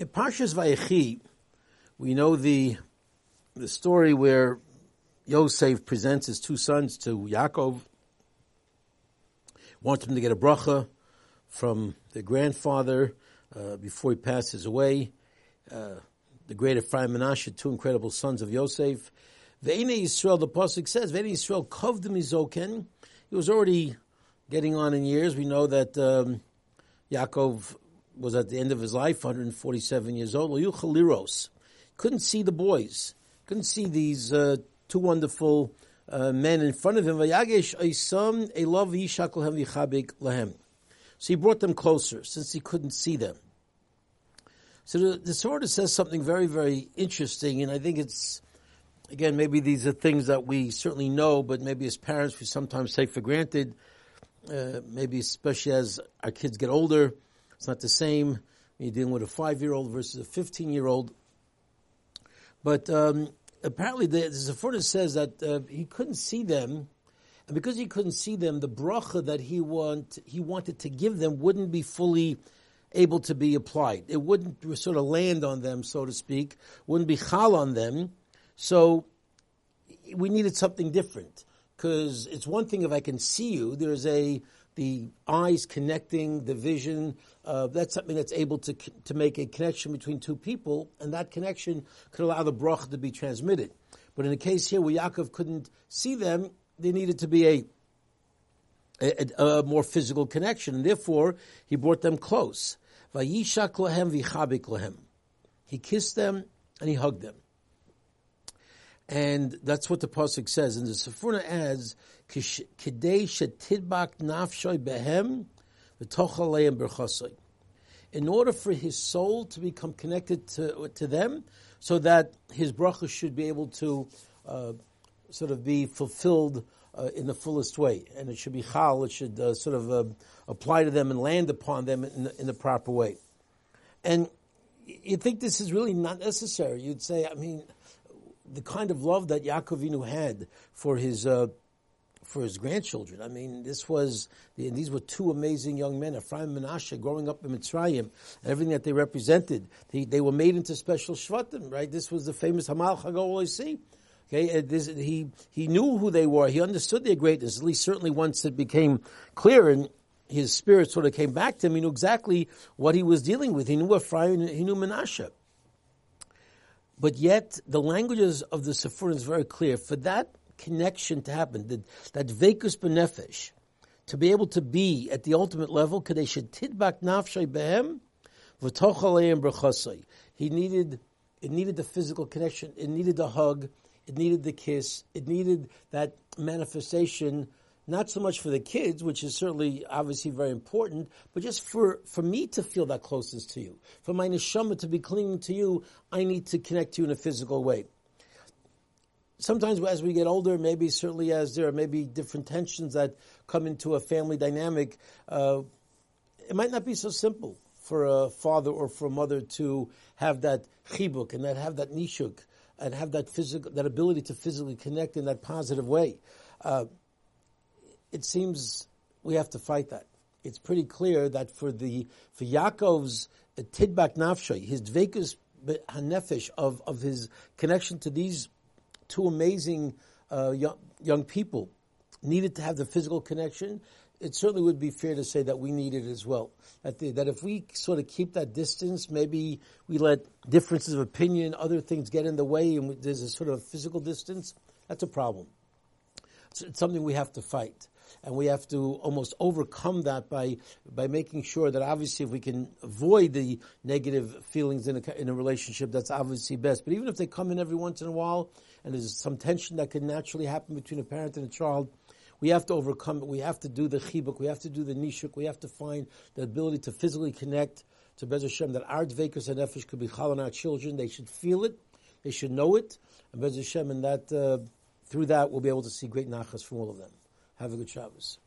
In Parshas Vayechi, we know the the story where Yosef presents his two sons to Yaakov, wants him to get a bracha from their grandfather uh, before he passes away. Uh, the great Ephraim Menashe, two incredible sons of Yosef. Ve'ene Yisrael, the pasuk says, Ve'ene Yisrael kovdim. He was already getting on in years. We know that um, Yaakov was at the end of his life, 147 years old. Couldn't see the boys, couldn't see these uh, two wonderful uh, men in front of him. So he brought them closer, since he couldn't see them. So the, the Sforno says something very, very interesting, and I think it's, again, maybe these are things that we certainly know, but maybe as parents we sometimes take for granted. Uh, maybe especially as our kids get older, it's not the same. when You're dealing with a five-year-old versus a fifteen-year-old. But um, apparently, the, the Sforno says that uh, he couldn't see them, and because he couldn't see them, the bracha that he want he wanted to give them wouldn't be fully able to be applied. It wouldn't sort of land on them, so to speak. Wouldn't be chal on them. So we needed something different because it's one thing if I can see you. There's a the eyes connecting, the vision. Uh, that's something that's able to to make a connection between two people, and that connection could allow the bracha to be transmitted. But in the case here where Yaakov couldn't see them, there needed to be a a, a, more physical connection, and therefore he brought them close. Vayishak v'chabik lahem. He kissed them and he hugged them. And that's what the pasuk says. And the Sforno adds, "Kidei shetidbak nafshoy behem v'tochaleim berchasoi." In order for his soul to become connected to, to them, so that his bracha should be able to uh, sort of be fulfilled uh, in the fullest way, and it should be chal. It should uh, sort of uh, apply to them and land upon them in the, in the proper way. And you think this is really not necessary? You'd say, I mean the kind of love that Yaakov Avinu had for his uh, for his grandchildren. I mean, this was and these were two amazing young men, Ephraim and Menashe, growing up in Mitzrayim, everything that they represented. They, they were made into special shvatim, right? This was the famous HaMalach HaGoel see. Okay, this, he he knew who they were. He understood their greatness. At least, certainly, once it became clear and his spirit sort of came back to him, he knew exactly what he was dealing with. He knew Ephraim, he knew Menashe. But yet, the languages of the Sforno is very clear. For that connection to happen, that, that vekus benefesh, to be able to be at the ultimate level, should tidbak nafshay behem, He needed, it needed the physical connection, it needed the hug, it needed the kiss, it needed that manifestation not so much for the kids, which is certainly obviously very important, but just for, for me to feel that closeness to you. For my neshama to be clinging to you, I need to connect to you in a physical way. Sometimes as we get older, maybe certainly as there are maybe different tensions that come into a family dynamic, uh, it might not be so simple for a father or for a mother to have that chibuk and that have that nishuk and have that physical, that ability to physically connect in that positive way. Uh, it seems we have to fight that. It's pretty clear that for the for Yaakov's uh, tidbak nafshay, his dvekus hanefesh of of his connection to these two amazing uh, young, young people, needed to have the physical connection. It certainly would be fair to say that we need it as well. That, the, that if we sort of keep that distance, maybe we let differences of opinion, other things get in the way, and there's a sort of physical distance. That's a problem. It's, something we have to fight and we have to almost overcome that by by making sure that obviously if we can avoid the negative feelings in a, in a relationship, that's obviously best. But even if they come in every once in a while, and there's some tension that can naturally happen between a parent and a child, we have to overcome it. We have to do the chibuk. We have to do the nishuk. We have to find the ability to physically connect to Bez Hashem that our dvekas and nefesh could be chal on our children. They should feel it. They should know it. And Bez Hashem, and that uh, through that we'll be able to see great nachas from all of them. Have a good Shabbos.